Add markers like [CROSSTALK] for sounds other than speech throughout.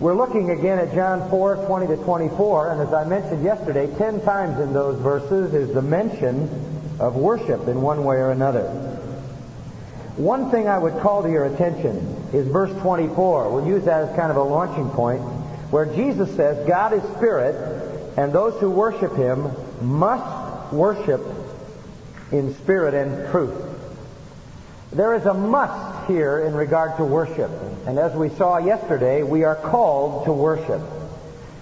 We're looking again at John 4, 20 to 24, and as I mentioned yesterday, ten times in those verses is the mention of worship in one way or another. One thing I would call to your attention is verse 24. We'll use that as kind of a launching point, where Jesus says, God is spirit, and those who worship him must worship in spirit and truth. There is a must here in regard to worship. And as we saw yesterday, we are called to worship.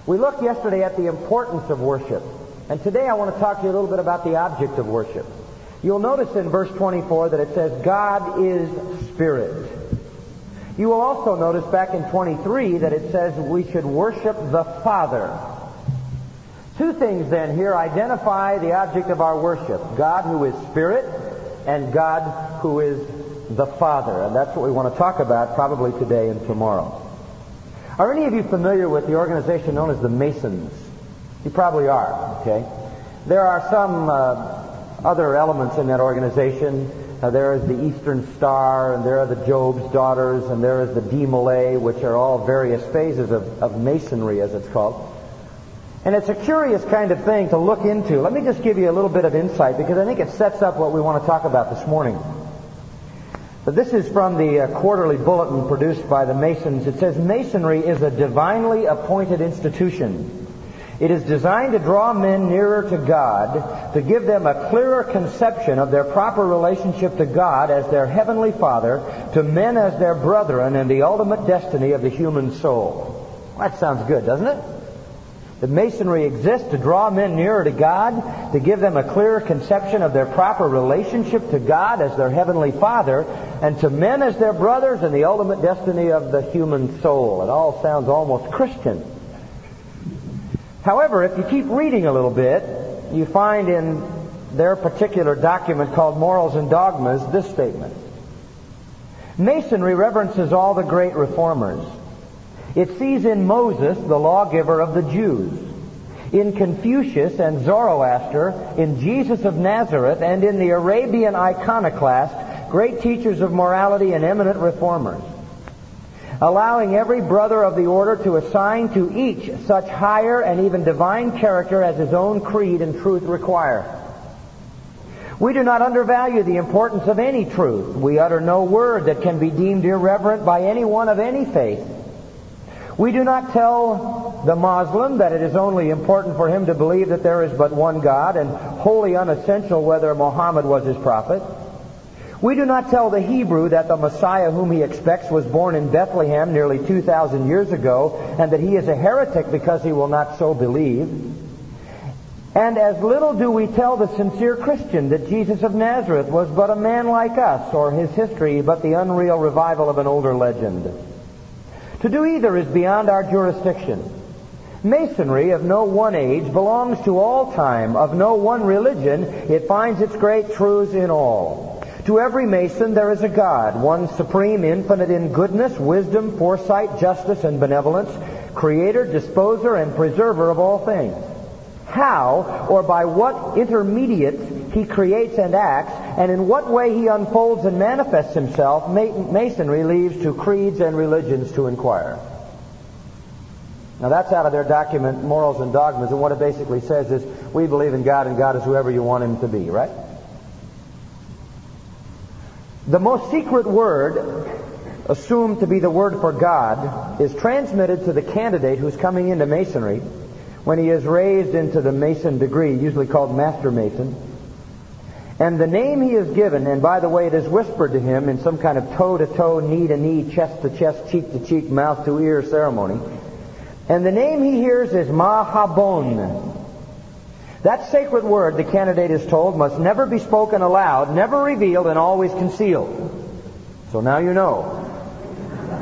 We looked yesterday at the importance of worship. And today I want to talk to you a little bit about the object of worship. You'll notice in verse 24 that it says, God is Spirit. You will also notice back in 23 that it says we should worship the Father. Two things then here identify the object of our worship. God who is Spirit and God who is the Father. And that's what we want to talk about probably today and tomorrow. Are any of you familiar with the organization known as the Masons? You probably are, okay? There are some uh, other elements in that organization. Uh, there is the Eastern Star, and there are the Job's Daughters, and there is the DeMolay, which are all various phases of, of Masonry, as it's called. And it's a curious kind of thing to look into. Let me just give you a little bit of insight because I think it sets up what we want to talk about this morning. But this is from the uh, quarterly bulletin produced by the Masons. It says Masonry is a divinely appointed institution. It is designed to draw men nearer to God, to give them a clearer conception of their proper relationship to God as their heavenly Father, to men as their brethren, and the ultimate destiny of the human soul. That sounds good, doesn't it? The Masonry exists to draw men nearer to God, to give them a clearer conception of their proper relationship to God as their Heavenly Father, and to men as their brothers and the ultimate destiny of the human soul. It all sounds almost Christian. However, if you keep reading a little bit, you find in their particular document called Morals and Dogmas this statement. Masonry reverences all the great reformers. It sees in Moses the lawgiver of the Jews, in Confucius and Zoroaster, in Jesus of Nazareth, and in the Arabian iconoclast, great teachers of morality and eminent reformers, allowing every brother of the order to assign to each such higher and even divine character as his own creed and truth require. We do not undervalue the importance of any truth. We utter no word that can be deemed irreverent by anyone of any faith. We do not tell the Muslim that it is only important for him to believe that there is but one God and wholly unessential whether Muhammad was his prophet. We do not tell the Hebrew that the Messiah whom he expects was born in Bethlehem nearly 2,000 years ago and that he is a heretic because he will not so believe. And as little do we tell the sincere Christian that Jesus of Nazareth was but a man like us or his history but the unreal revival of an older legend. To do either is beyond our jurisdiction. Masonry of no one age belongs to all time. Of no one religion, it finds its great truths in all. To every Mason there is a God, one supreme, infinite in goodness, wisdom, foresight, justice, and benevolence, creator, disposer, and preserver of all things. How or by what intermediates he creates and acts, and in what way he unfolds and manifests himself, Masonry leaves to creeds and religions to inquire. Now that's out of their document, Morals and Dogmas, and what it basically says is, we believe in God and God is whoever you want him to be, right? The most secret word, assumed to be the word for God, is transmitted to the candidate who's coming into Masonry when he is raised into the Mason degree, usually called Master Mason. And the name he is given, and by the way, it is whispered to him in some kind of toe to toe, knee to knee, chest to chest, cheek to cheek, mouth to ear ceremony. And the name he hears is Mahabon. That sacred word, the candidate is told, must never be spoken aloud, never revealed, and always concealed. So now you know.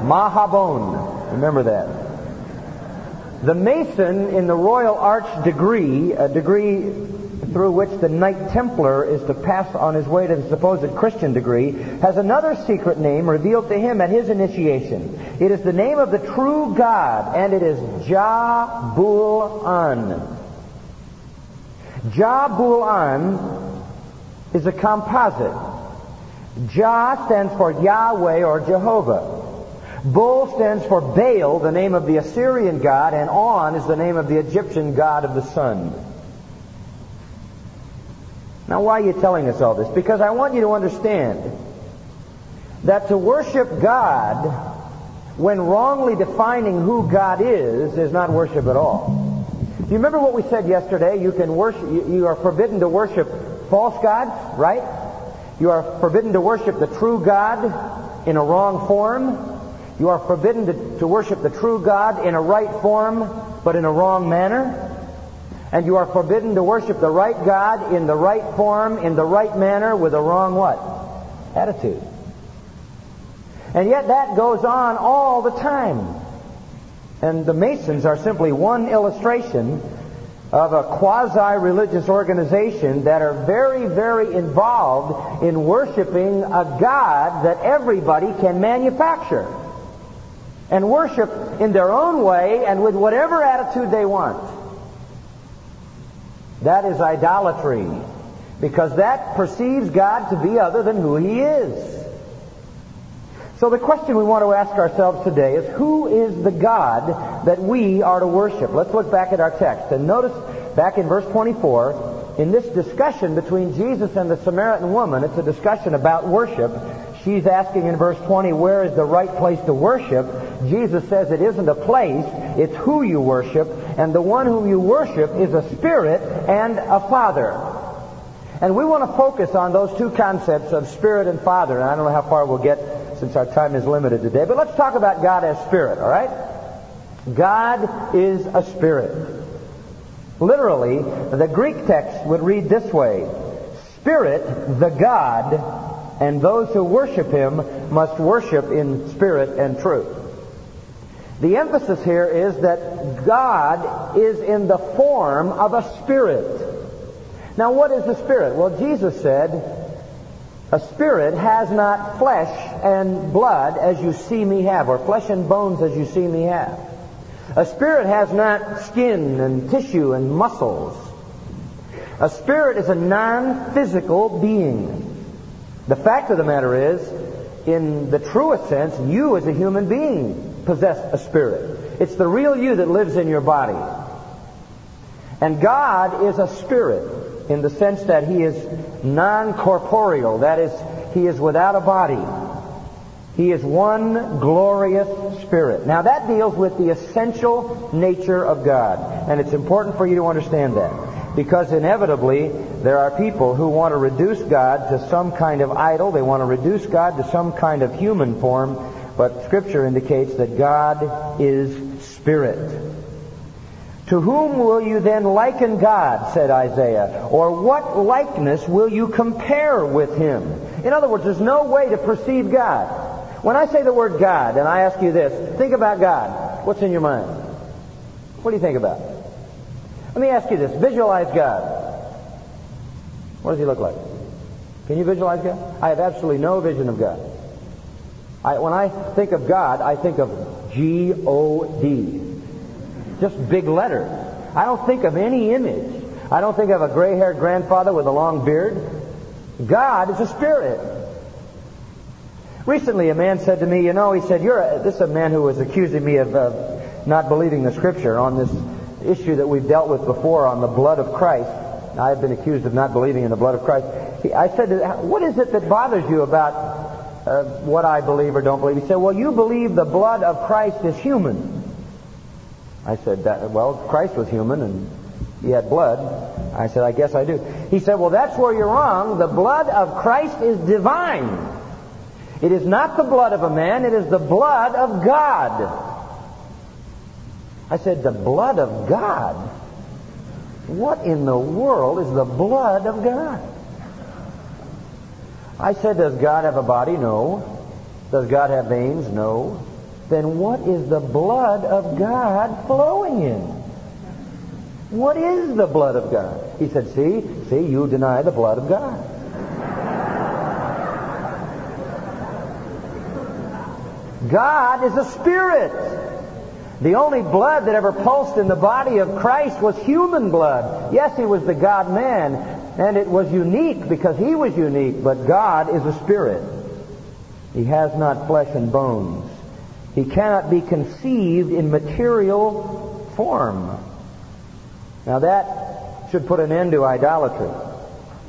Mahabon. Remember that. The Mason in the Royal Arch degree, a degree through which the Knight Templar is to pass on his way to the supposed Christian degree, has another secret name revealed to him at his initiation. It is the name of the true God, and it is Jah-Bul-An. Jah-Bul-An is a composite. Jah stands for Yahweh or Jehovah. Bul stands for Baal, the name of the Assyrian god, and On is the name of the Egyptian god of the sun. Now, why are you telling us all this? Because I want you to understand that to worship God when wrongly defining who God is is not worship at all. Do you remember what we said yesterday? You can worship you are forbidden to worship false gods, right? You are forbidden to worship the true God in a wrong form. You are forbidden to, to worship the true God in a right form, but in a wrong manner. And you are forbidden to worship the right God in the right form, in the right manner, with a wrong what? Attitude. And yet that goes on all the time. And the Masons are simply one illustration of a quasi-religious organization that are very, very involved in worshiping a God that everybody can manufacture and worship in their own way and with whatever attitude they want. That is idolatry because that perceives God to be other than who He is. So the question we want to ask ourselves today is who is the God that we are to worship? Let's look back at our text and notice back in verse 24, in this discussion between Jesus and the Samaritan woman, it's a discussion about worship. She's asking in verse 20, where is the right place to worship? Jesus says it isn't a place, it's who you worship, and the one whom you worship is a spirit and a father. And we want to focus on those two concepts of spirit and father, and I don't know how far we'll get since our time is limited today, but let's talk about God as spirit, all right? God is a spirit. Literally, the Greek text would read this way Spirit, the God, and those who worship him must worship in spirit and truth. The emphasis here is that God is in the form of a spirit. Now, what is the spirit? Well, Jesus said, A spirit has not flesh and blood as you see me have, or flesh and bones as you see me have. A spirit has not skin and tissue and muscles. A spirit is a non-physical being. The fact of the matter is, in the truest sense, you as a human being possess a spirit. It's the real you that lives in your body. And God is a spirit in the sense that He is non-corporeal. That is, He is without a body. He is one glorious Spirit. Now that deals with the essential nature of God. And it's important for you to understand that. Because inevitably, there are people who want to reduce God to some kind of idol. They want to reduce God to some kind of human form. But Scripture indicates that God is Spirit. To whom will you then liken God, said Isaiah? Or what likeness will you compare with him? In other words, there's no way to perceive God. When I say the word God and I ask you this, think about God. What's in your mind? What do you think about? Let me ask you this. Visualize God. What does he look like? Can you visualize God? I have absolutely no vision of God. I, when I think of God, I think of G-O-D. Just big letters. I don't think of any image. I don't think of a gray-haired grandfather with a long beard. God is a spirit. Recently, a man said to me, you know, he said, you're a, this is a man who was accusing me of uh, not believing the Scripture on this issue that we've dealt with before on the blood of Christ. I have been accused of not believing in the blood of Christ. I said, what is it that bothers you about uh, what I believe or don't believe? He said, well, you believe the blood of Christ is human. I said, that, well, Christ was human and he had blood. I said, I guess I do. He said, well, that's where you're wrong. The blood of Christ is divine. It is not the blood of a man, it is the blood of God. I said, the blood of God? What in the world is the blood of God? I said, does God have a body? No. Does God have veins? No. Then what is the blood of God flowing in? What is the blood of God? He said, see, see, you deny the blood of God. God is a spirit. The only blood that ever pulsed in the body of Christ was human blood. Yes, he was the God man, and it was unique because he was unique, but God is a spirit. He has not flesh and bones. He cannot be conceived in material form. Now that should put an end to idolatry.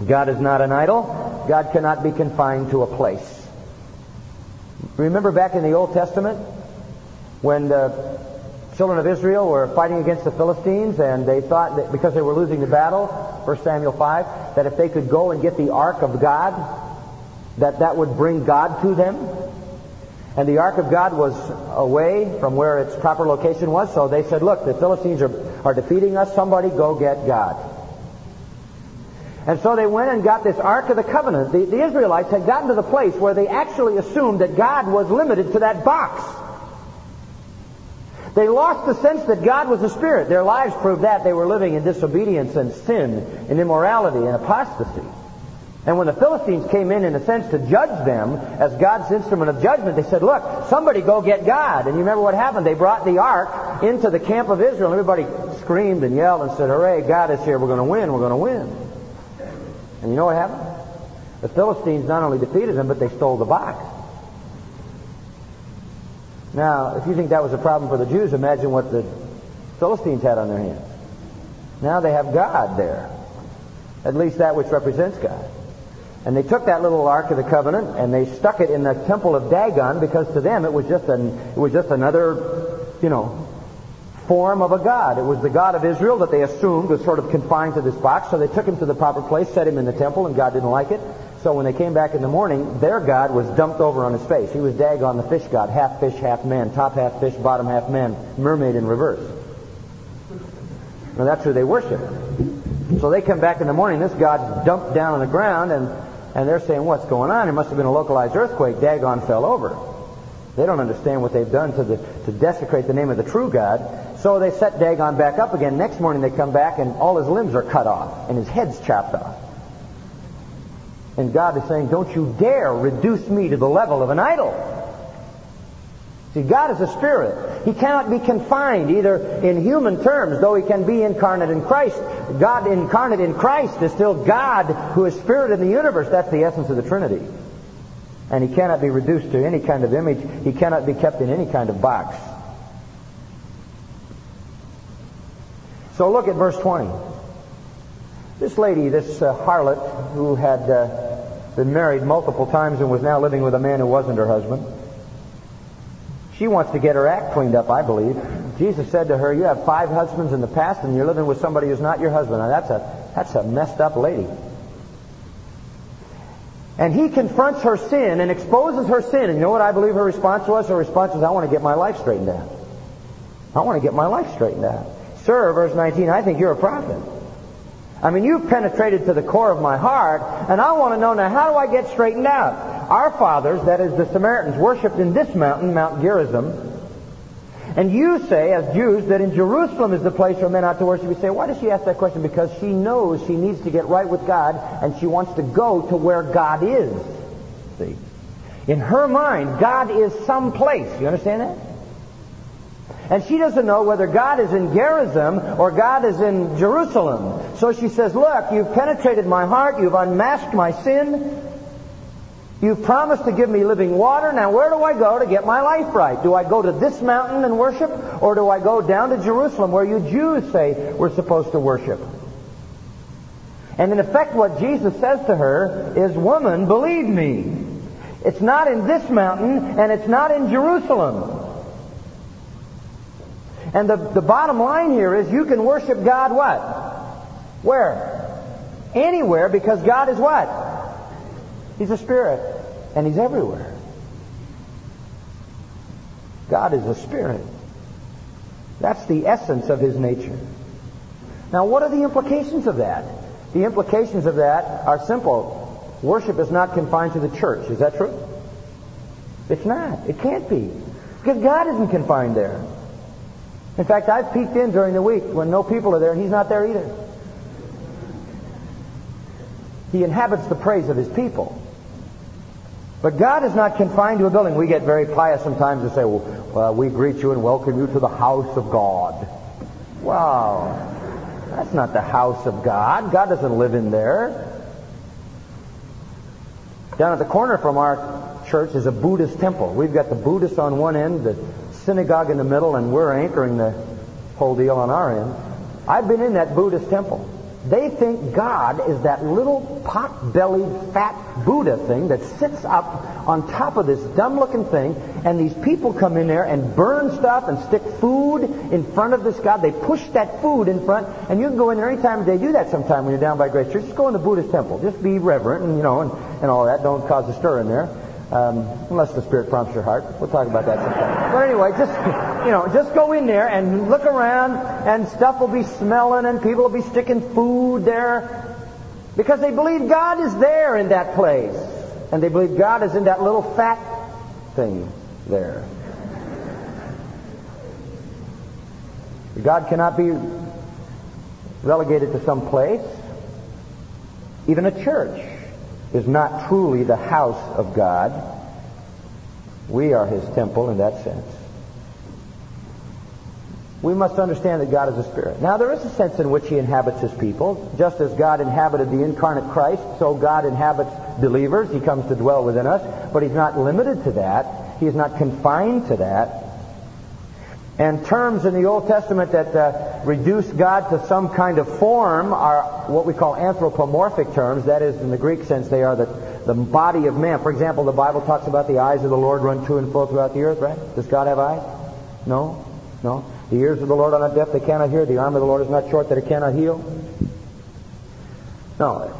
God is not an idol. God cannot be confined to a place. Remember back in the Old Testament when the children of Israel were fighting against the Philistines and they thought that because they were losing the battle, 1 Samuel 5, that if they could go and get the ark of God, that that would bring God to them. And the ark of God was away from where its proper location was, so they said, look, the Philistines are, are defeating us, somebody go get God. And so they went and got this Ark of the Covenant. The, the, Israelites had gotten to the place where they actually assumed that God was limited to that box. They lost the sense that God was a spirit. Their lives proved that. They were living in disobedience and sin and immorality and apostasy. And when the Philistines came in, in a sense, to judge them as God's instrument of judgment, they said, look, somebody go get God. And you remember what happened? They brought the ark into the camp of Israel. And everybody screamed and yelled and said, hooray, God is here. We're going to win. We're going to win. And you know what happened? The Philistines not only defeated them, but they stole the box. Now, if you think that was a problem for the Jews, imagine what the Philistines had on their hands. Now they have God there. At least that which represents God. And they took that little Ark of the Covenant and they stuck it in the temple of Dagon because to them it was just an, it was just another, you know, form of a god. It was the God of Israel that they assumed was sort of confined to this box, so they took him to the proper place, set him in the temple, and God didn't like it. So when they came back in the morning, their God was dumped over on his face. He was Dagon, the fish god, half fish, half man, top half fish, bottom half man, mermaid in reverse. Now that's who they worship. So they come back in the morning, this God's dumped down on the ground, and, and they're saying, what's going on? It must have been a localized earthquake. Dagon fell over. They don't understand what they've done to, the, to desecrate the name of the true God. So they set Dagon back up again. Next morning they come back and all his limbs are cut off and his head's chopped off. And God is saying, don't you dare reduce me to the level of an idol. See, God is a spirit. He cannot be confined either in human terms, though he can be incarnate in Christ. God incarnate in Christ is still God who is spirit in the universe. That's the essence of the Trinity. And he cannot be reduced to any kind of image. He cannot be kept in any kind of box. So look at verse 20. This lady, this uh, harlot who had uh, been married multiple times and was now living with a man who wasn't her husband, she wants to get her act cleaned up, I believe. Jesus said to her, You have five husbands in the past and you're living with somebody who's not your husband. Now that's a, that's a messed up lady. And he confronts her sin and exposes her sin. And you know what I believe her response was? Her response was, I want to get my life straightened out. I want to get my life straightened out. Sir, verse 19, I think you're a prophet. I mean, you've penetrated to the core of my heart, and I want to know now, how do I get straightened out? Our fathers, that is the Samaritans, worshipped in this mountain, Mount Gerizim, and you say, as Jews, that in Jerusalem is the place where men ought to worship. You say, why does she ask that question? Because she knows she needs to get right with God, and she wants to go to where God is. See? In her mind, God is some place. You understand that? And she doesn't know whether God is in Gerizim or God is in Jerusalem. So she says, look, you've penetrated my heart, you've unmasked my sin, You've promised to give me living water. Now where do I go to get my life right? Do I go to this mountain and worship? Or do I go down to Jerusalem where you Jews say we're supposed to worship? And in effect what Jesus says to her is, woman, believe me. It's not in this mountain and it's not in Jerusalem. And the, the bottom line here is you can worship God what? Where? Anywhere because God is what? He's a spirit, and He's everywhere. God is a spirit. That's the essence of His nature. Now, what are the implications of that? The implications of that are simple. Worship is not confined to the church. Is that true? It's not. It can't be. Because God isn't confined there. In fact, I've peeked in during the week when no people are there, and He's not there either. He inhabits the praise of His people. But God is not confined to a building. We get very pious sometimes and say, well, we greet you and welcome you to the house of God. Wow. That's not the house of God. God doesn't live in there. Down at the corner from our church is a Buddhist temple. We've got the Buddhists on one end, the synagogue in the middle, and we're anchoring the whole deal on our end. I've been in that Buddhist temple. They think God is that little pot-bellied fat Buddha thing that sits up on top of this dumb-looking thing, and these people come in there and burn stuff and stick food in front of this God. They push that food in front, and you can go in there any anytime they do that sometime when you're down by Grace Church. Just go in the Buddhist temple. Just be reverent and, you know, and, and all that. Don't cause a stir in there. Um, unless the Spirit prompts your heart. We'll talk about that sometime. But anyway, just, [LAUGHS] you know, just go in there and look around and stuff will be smelling and people will be sticking food there because they believe God is there in that place. And they believe God is in that little fat thing there. God cannot be relegated to some place. Even a church is not truly the house of God. We are His temple in that sense. We must understand that God is a spirit. Now, there is a sense in which He inhabits His people. Just as God inhabited the incarnate Christ, so God inhabits believers. He comes to dwell within us. But He's not limited to that. He is not confined to that. And terms in the Old Testament that uh, reduce God to some kind of form are what we call anthropomorphic terms. That is, in the Greek sense, they are the, the body of man. For example, the Bible talks about the eyes of the Lord run to and fro throughout the earth, right? Does God have eyes? No? No? The ears of the Lord are not deaf, they cannot hear. The arm of the Lord is not short, that it cannot heal. No.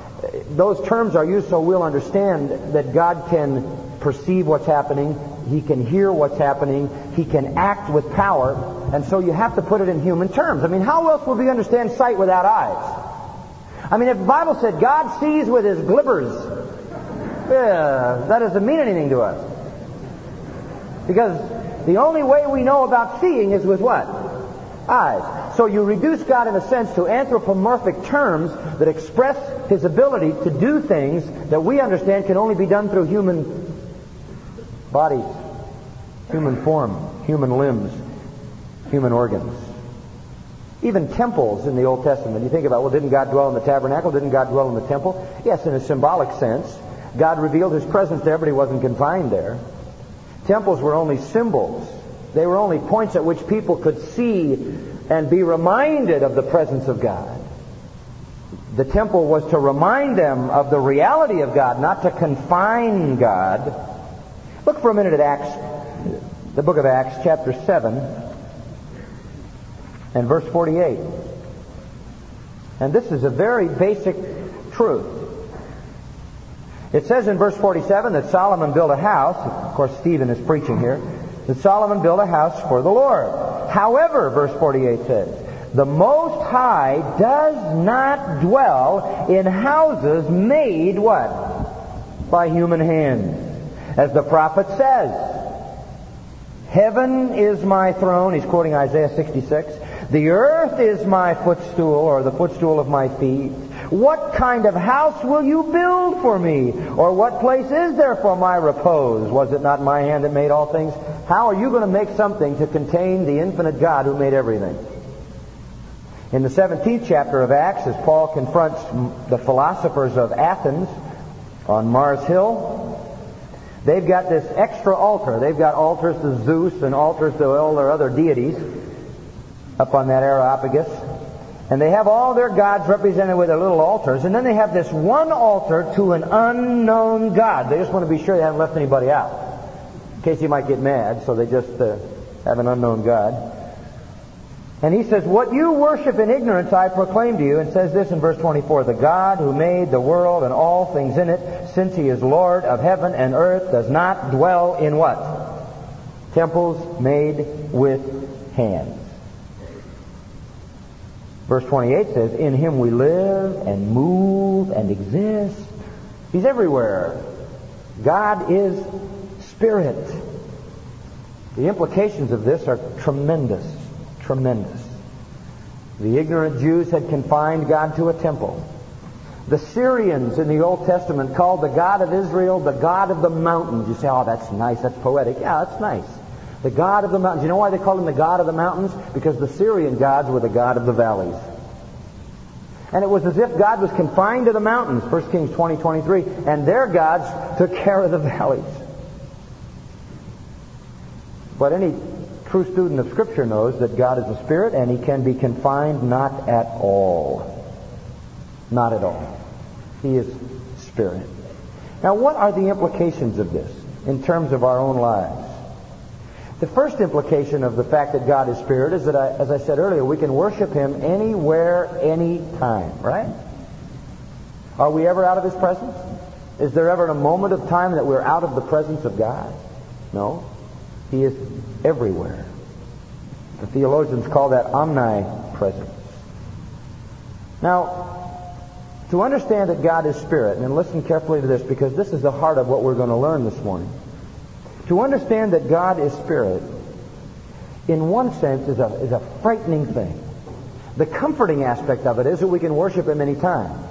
Those terms are used so we'll understand that God can perceive what's happening, he can hear what's happening. He can act with power. And so you have to put it in human terms. I mean, how else would we understand sight without eyes? I mean, if the Bible said God sees with his glibbers, yeah, that doesn't mean anything to us. Because the only way we know about seeing is with what? Eyes. So you reduce God in a sense to anthropomorphic terms that express his ability to do things that we understand can only be done through human bodies, human form, human limbs, human organs. Even temples in the Old Testament. You think about, well, didn't God dwell in the tabernacle? Didn't God dwell in the temple? Yes, in a symbolic sense. God revealed his presence there, but he wasn't confined there. Temples were only symbols. They were only points at which people could see and be reminded of the presence of God. The temple was to remind them of the reality of God, not to confine God. Look for a minute at Acts, the book of Acts, chapter 7, and verse 48. And this is a very basic truth. It says in verse 47 that Solomon built a house. Of course, Stephen is preaching here. That Solomon built a house for the Lord. However, verse 48 says, the Most High does not dwell in houses made what? By human hands. As the prophet says, Heaven is my throne. He's quoting Isaiah 66. The earth is my footstool, or the footstool of my feet. What kind of house will you build for me? Or what place is there for my repose? Was it not my hand that made all things? How are you going to make something to contain the infinite God who made everything? In the 17th chapter of Acts, as Paul confronts the philosophers of Athens on Mars Hill, They've got this extra altar. They've got altars to Zeus and altars to all their other deities up on that Areopagus. And they have all their gods represented with their little altars. And then they have this one altar to an unknown God. They just want to be sure they haven't left anybody out. In case he might get mad, so they just uh, have an unknown God. And he says, What you worship in ignorance I proclaim to you, and says this in verse 24 The God who made the world and all things in it, since he is Lord of heaven and earth, does not dwell in what? Temples made with hands. Verse 28 says, In him we live and move and exist. He's everywhere. God is spirit. The implications of this are tremendous tremendous. The ignorant Jews had confined God to a temple. The Syrians in the Old Testament called the God of Israel the God of the mountains. You say, oh, that's nice, that's poetic. Yeah, that's nice. The God of the mountains. You know why they called him the God of the mountains? Because the Syrian gods were the God of the valleys. And it was as if God was confined to the mountains, 1 Kings 20, 23, and their gods took care of the valleys. But any true student of Scripture knows that God is a spirit and he can be confined not at all. Not at all. He is spirit. Now, what are the implications of this in terms of our own lives? The first implication of the fact that God is spirit is that, I, as I said earlier, we can worship him anywhere, anytime, right? Are we ever out of his presence? Is there ever a moment of time that we're out of the presence of God? No. He is everywhere. The theologians call that omnipresence. Now, to understand that God is spirit, and listen carefully to this because this is the heart of what we're going to learn this morning. To understand that God is spirit, in one sense, is a, is a frightening thing. The comforting aspect of it is that we can worship Him anytime.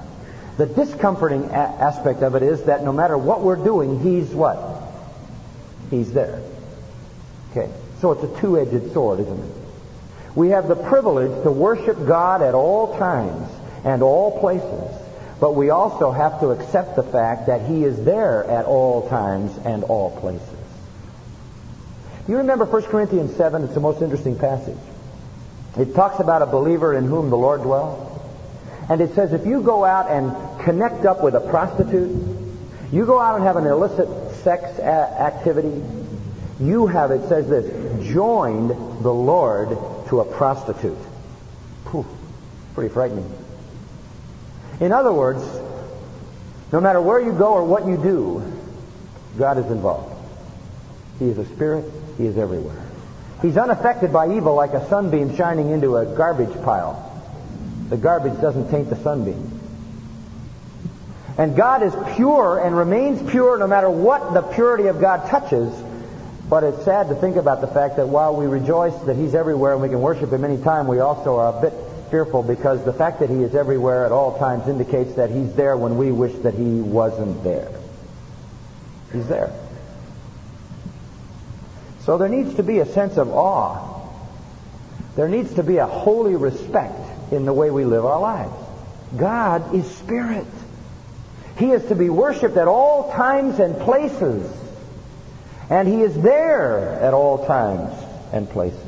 The discomforting a- aspect of it is that no matter what we're doing, He's what? He's there. Okay. So it's a two-edged sword, isn't it? We have the privilege to worship God at all times and all places, but we also have to accept the fact that He is there at all times and all places. You remember 1 Corinthians 7? It's the most interesting passage. It talks about a believer in whom the Lord dwells. And it says if you go out and connect up with a prostitute, you go out and have an illicit sex a- activity, you have, it says this, joined the Lord to a prostitute. Pretty frightening. In other words, no matter where you go or what you do, God is involved. He is a spirit. He is everywhere. He's unaffected by evil like a sunbeam shining into a garbage pile. The garbage doesn't taint the sunbeam. And God is pure and remains pure no matter what the purity of God touches. But it's sad to think about the fact that while we rejoice that He's everywhere and we can worship Him anytime, we also are a bit fearful because the fact that He is everywhere at all times indicates that He's there when we wish that He wasn't there. He's there. So there needs to be a sense of awe. There needs to be a holy respect in the way we live our lives. God is spirit. He is to be worshiped at all times and places. And He is there at all times and places.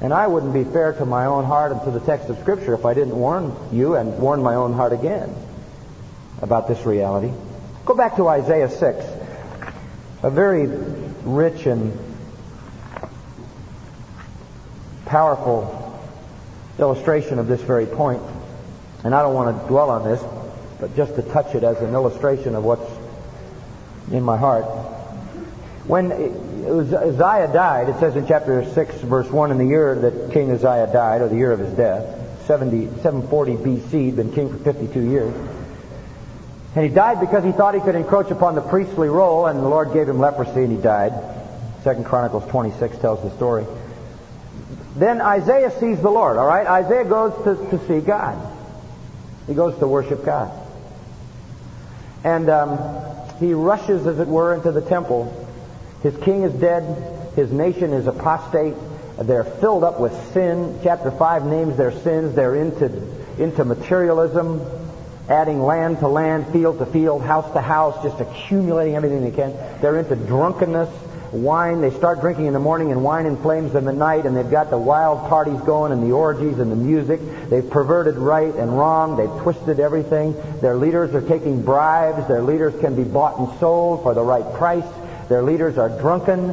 And I wouldn't be fair to my own heart and to the text of Scripture if I didn't warn you and warn my own heart again about this reality. Go back to Isaiah 6. A very rich and powerful illustration of this very point. And I don't want to dwell on this, but just to touch it as an illustration of what's in my heart. When Uzziah died, it says in chapter 6, verse 1, in the year that King Uzziah died, or the year of his death, 70, 740 BC, been king for 52 years. And he died because he thought he could encroach upon the priestly role, and the Lord gave him leprosy, and he died. Second Chronicles 26 tells the story. Then Isaiah sees the Lord, all right? Isaiah goes to, to see God. He goes to worship God. And um, he rushes, as it were, into the temple. His king is dead. His nation is apostate. They're filled up with sin. Chapter 5 names their sins. They're into, into materialism, adding land to land, field to field, house to house, just accumulating everything they can. They're into drunkenness, wine. They start drinking in the morning and wine inflames them at night, and they've got the wild parties going and the orgies and the music. They've perverted right and wrong. They've twisted everything. Their leaders are taking bribes. Their leaders can be bought and sold for the right price. Their leaders are drunken.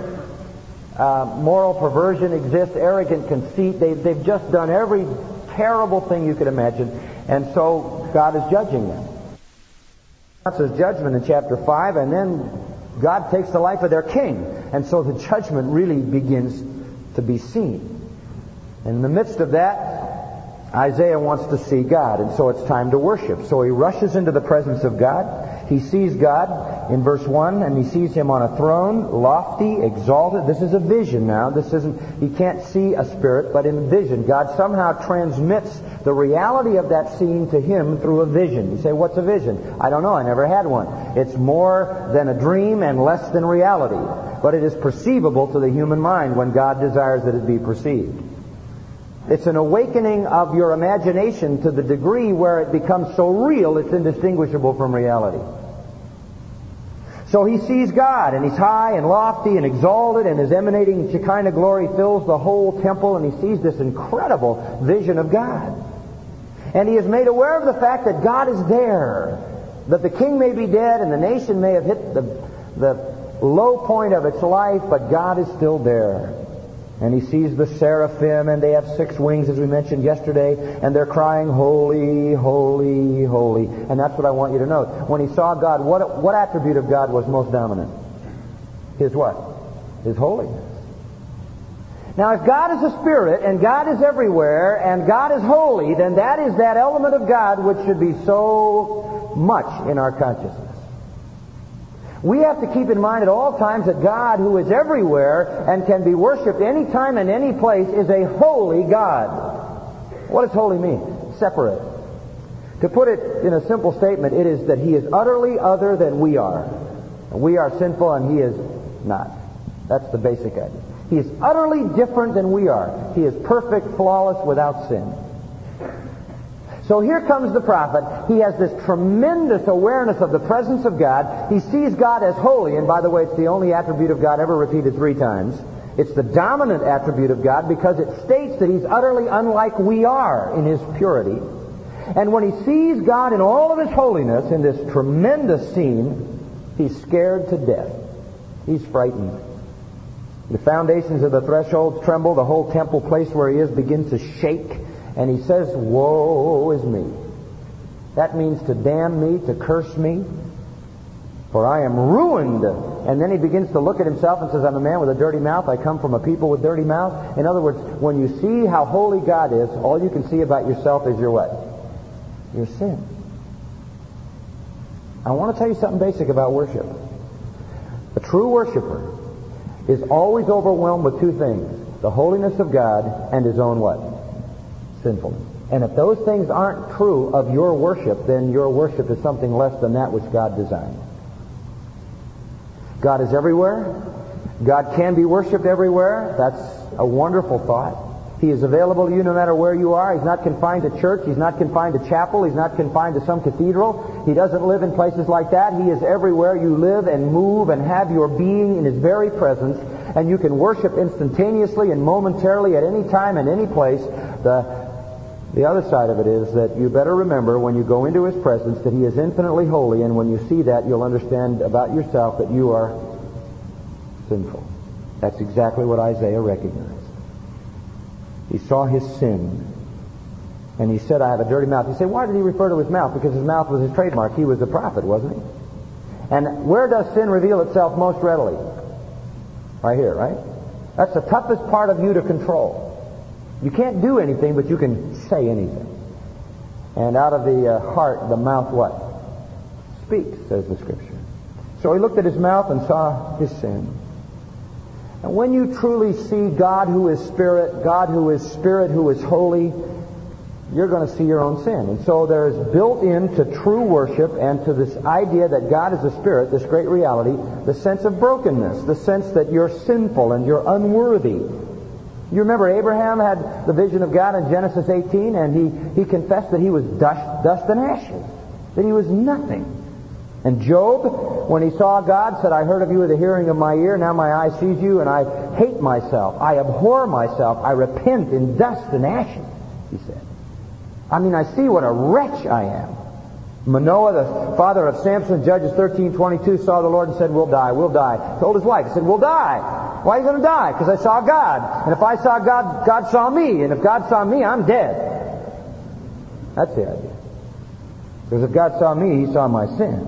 Uh, moral perversion exists, arrogant conceit. They, they've just done every terrible thing you could imagine. And so God is judging them. That's his judgment in chapter 5, and then God takes the life of their king. And so the judgment really begins to be seen. And in the midst of that, Isaiah wants to see God, and so it's time to worship. So he rushes into the presence of God. He sees God in verse 1, and he sees him on a throne, lofty, exalted. This is a vision now. This isn't, he can't see a spirit, but in a vision. God somehow transmits the reality of that scene to him through a vision. You say, what's a vision? I don't know. I never had one. It's more than a dream and less than reality. But it is perceivable to the human mind when God desires that it be perceived. It's an awakening of your imagination to the degree where it becomes so real it's indistinguishable from reality. So he sees God, and he's high and lofty and exalted, and his emanating Shekinah glory fills the whole temple, and he sees this incredible vision of God. And he is made aware of the fact that God is there, that the king may be dead, and the nation may have hit the, the low point of its life, but God is still there. And he sees the seraphim, and they have six wings, as we mentioned yesterday, and they're crying, Holy, holy, holy. And that's what I want you to note. When he saw God, what, what attribute of God was most dominant? His what? His holiness. Now, if God is a spirit, and God is everywhere, and God is holy, then that is that element of God which should be so much in our consciousness. We have to keep in mind at all times that God, who is everywhere and can be worshipped anytime and any place, is a holy God. What does holy mean? Separate. To put it in a simple statement, it is that He is utterly other than we are. We are sinful and He is not. That's the basic idea. He is utterly different than we are. He is perfect, flawless, without sin. So here comes the prophet. He has this tremendous awareness of the presence of God. He sees God as holy, and by the way, it's the only attribute of God ever repeated three times. It's the dominant attribute of God because it states that He's utterly unlike we are in His purity. And when he sees God in all of His holiness in this tremendous scene, he's scared to death. He's frightened. The foundations of the thresholds tremble. The whole temple place where he is begins to shake. And he says, Woe is me. That means to damn me, to curse me, for I am ruined. And then he begins to look at himself and says, I'm a man with a dirty mouth. I come from a people with dirty mouths. In other words, when you see how holy God is, all you can see about yourself is your what? Your sin. I want to tell you something basic about worship. A true worshiper is always overwhelmed with two things the holiness of God and his own what? Sinfulness. And if those things aren't true of your worship, then your worship is something less than that which God designed. God is everywhere. God can be worshiped everywhere. That's a wonderful thought. He is available to you no matter where you are. He's not confined to church. He's not confined to chapel. He's not confined to some cathedral. He doesn't live in places like that. He is everywhere you live and move and have your being in His very presence. And you can worship instantaneously and momentarily at any time and any place. The the other side of it is that you better remember when you go into His presence that He is infinitely holy, and when you see that, you'll understand about yourself that you are sinful. That's exactly what Isaiah recognized. He saw his sin, and he said, I have a dirty mouth. You say, why did he refer to his mouth? Because his mouth was his trademark. He was a prophet, wasn't he? And where does sin reveal itself most readily? Right here, right? That's the toughest part of you to control. You can't do anything, but you can say anything. And out of the uh, heart, the mouth what? Speaks, says the Scripture. So he looked at his mouth and saw his sin. And when you truly see God who is Spirit, God who is Spirit, who is holy, you're going to see your own sin. And so there's built into true worship and to this idea that God is a Spirit, this great reality, the sense of brokenness, the sense that you're sinful and you're unworthy you remember Abraham had the vision of God in Genesis 18, and he, he confessed that he was dust, dust and ashes, that he was nothing. And Job, when he saw God, said, I heard of you with the hearing of my ear, now my eye sees you, and I hate myself. I abhor myself. I repent in dust and ashes, he said. I mean, I see what a wretch I am. Manoah, the father of Samson, Judges 13:22, saw the Lord and said, "We'll die, we'll die." Told his wife, he said, "We'll die." Why are you going to die? Because I saw God, and if I saw God, God saw me, and if God saw me, I'm dead. That's the idea. Because if God saw me, He saw my sin.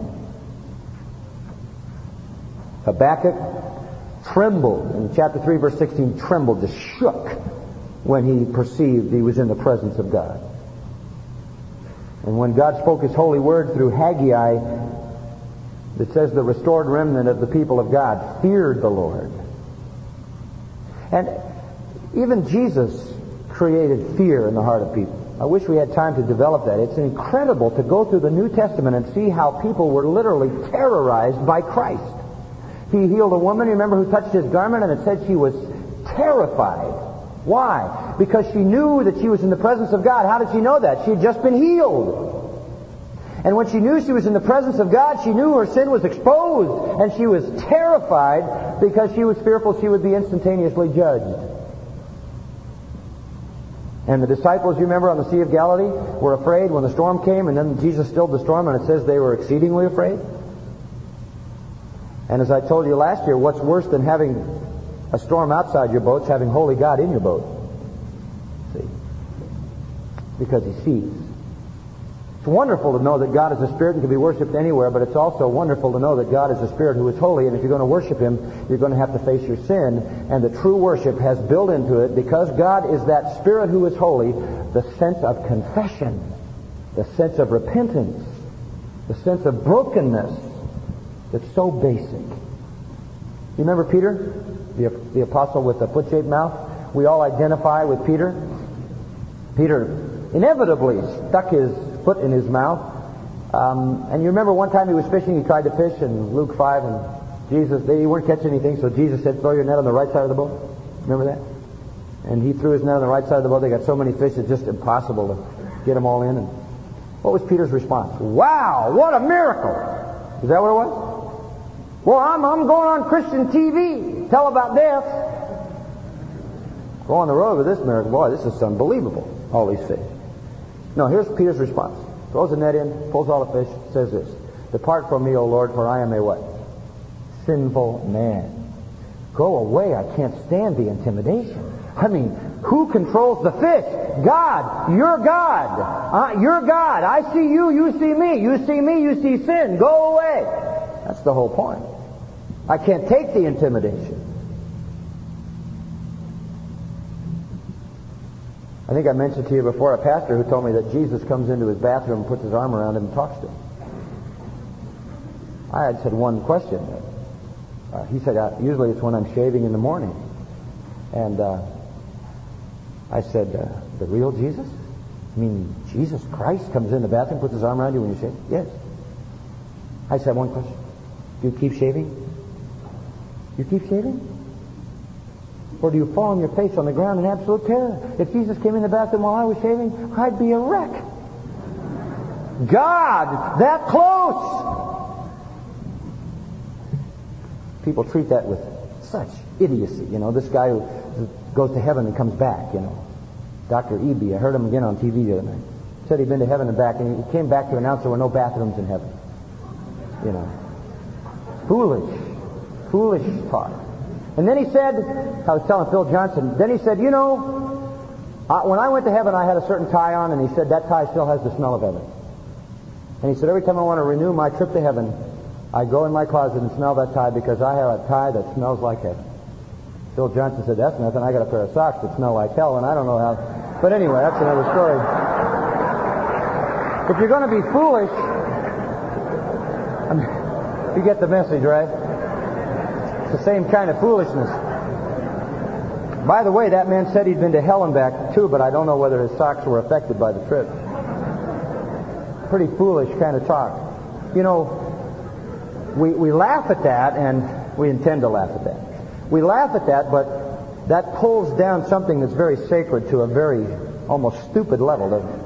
Habakkuk trembled in chapter 3, verse 16. Trembled, just shook when he perceived he was in the presence of God. And when God spoke His holy word through Haggai, it says the restored remnant of the people of God feared the Lord. And even Jesus created fear in the heart of people. I wish we had time to develop that. It's incredible to go through the New Testament and see how people were literally terrorized by Christ. He healed a woman, remember, who touched his garment, and it said she was terrified. Why? Because she knew that she was in the presence of God. How did she know that? She had just been healed. And when she knew she was in the presence of God, she knew her sin was exposed. And she was terrified because she was fearful she would be instantaneously judged. And the disciples, you remember, on the Sea of Galilee were afraid when the storm came, and then Jesus stilled the storm, and it says they were exceedingly afraid. And as I told you last year, what's worse than having a storm outside your boat having holy God in your boat. See? Because he sees. It's wonderful to know that God is a spirit and can be worshipped anywhere, but it's also wonderful to know that God is a spirit who is holy, and if you're going to worship him, you're going to have to face your sin. And the true worship has built into it, because God is that spirit who is holy, the sense of confession, the sense of repentance, the sense of brokenness that's so basic. You remember Peter, the, the apostle with the foot-shaped mouth? We all identify with Peter. Peter inevitably stuck his foot in his mouth. Um, and you remember one time he was fishing, he tried to fish in Luke 5, and Jesus, they weren't catching anything, so Jesus said, throw your net on the right side of the boat. Remember that? And he threw his net on the right side of the boat. They got so many fish, it's just impossible to get them all in. And what was Peter's response? Wow, what a miracle! Is that what it was? Well, I'm, I'm going on Christian TV. Tell about death. Go on the road with this miracle. Boy, this is unbelievable. All these fish. No, here's Peter's response. Throws the net in, pulls all the fish, says this. Depart from me, O Lord, for I am a what? Sinful man. Go away. I can't stand the intimidation. I mean, who controls the fish? God. You're God. Uh, you're God. I see you, you see me. You see me, you see sin. Go away. That's the whole point. I can't take the intimidation. I think I mentioned to you before a pastor who told me that Jesus comes into his bathroom puts his arm around him and talks to him. I had said one question. Uh, he said, uh, usually it's when I'm shaving in the morning. And uh, I said, uh, the real Jesus? I mean, Jesus Christ comes in the bathroom, puts his arm around you when you shave? Yes. I said, one question. Do you keep shaving? You keep shaving? Or do you fall on your face on the ground in absolute terror? If Jesus came in the bathroom while I was shaving, I'd be a wreck. God, that close! People treat that with such idiocy. You know, this guy who goes to heaven and comes back, you know. Dr. Eby, I heard him again on TV the other night. Said he'd been to heaven and back, and he came back to announce there were no bathrooms in heaven. You know. Foolish. Foolish talk. And then he said, I was telling Phil Johnson, then he said, you know, uh, when I went to heaven, I had a certain tie on, and he said, that tie still has the smell of heaven. And he said, every time I want to renew my trip to heaven, I go in my closet and smell that tie because I have a tie that smells like heaven. Phil Johnson said, that's nothing. I got a pair of socks that smell like hell, and I don't know how. But anyway, that's another story. If you're going to be foolish, I [LAUGHS] mean, you get the message, right? The same kind of foolishness. By the way, that man said he'd been to hell and back too, but I don't know whether his socks were affected by the trip. Pretty foolish kind of talk. You know, we, we laugh at that, and we intend to laugh at that. We laugh at that, but that pulls down something that's very sacred to a very almost stupid level, doesn't it?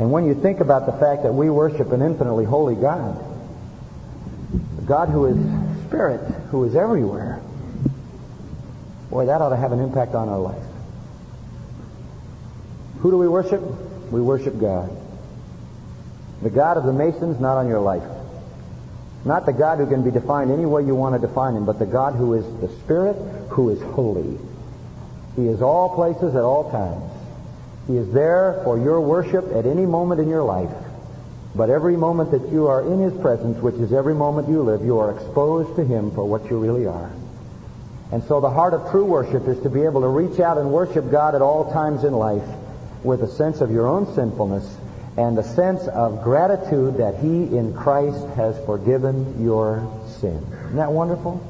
And when you think about the fact that we worship an infinitely holy God, a God who is spirit, who is everywhere, boy, that ought to have an impact on our life. Who do we worship? We worship God. The God of the Masons, not on your life. Not the God who can be defined any way you want to define him, but the God who is the Spirit, who is holy. He is all places at all times. He is there for your worship at any moment in your life. But every moment that you are in His presence, which is every moment you live, you are exposed to Him for what you really are. And so the heart of true worship is to be able to reach out and worship God at all times in life with a sense of your own sinfulness and a sense of gratitude that He in Christ has forgiven your sin. Isn't that wonderful?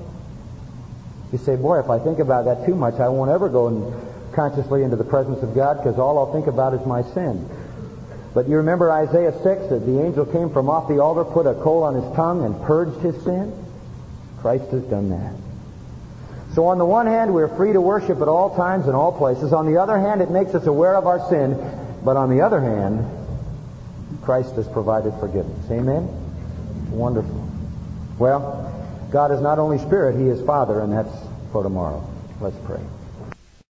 You say, boy, if I think about that too much, I won't ever go consciously into the presence of God because all I'll think about is my sin. But you remember Isaiah 6 that the angel came from off the altar, put a coal on his tongue, and purged his sin? Christ has done that. So on the one hand, we're free to worship at all times and all places. On the other hand, it makes us aware of our sin. But on the other hand, Christ has provided forgiveness. Amen? Wonderful. Well, God is not only Spirit, He is Father, and that's for tomorrow. Let's pray.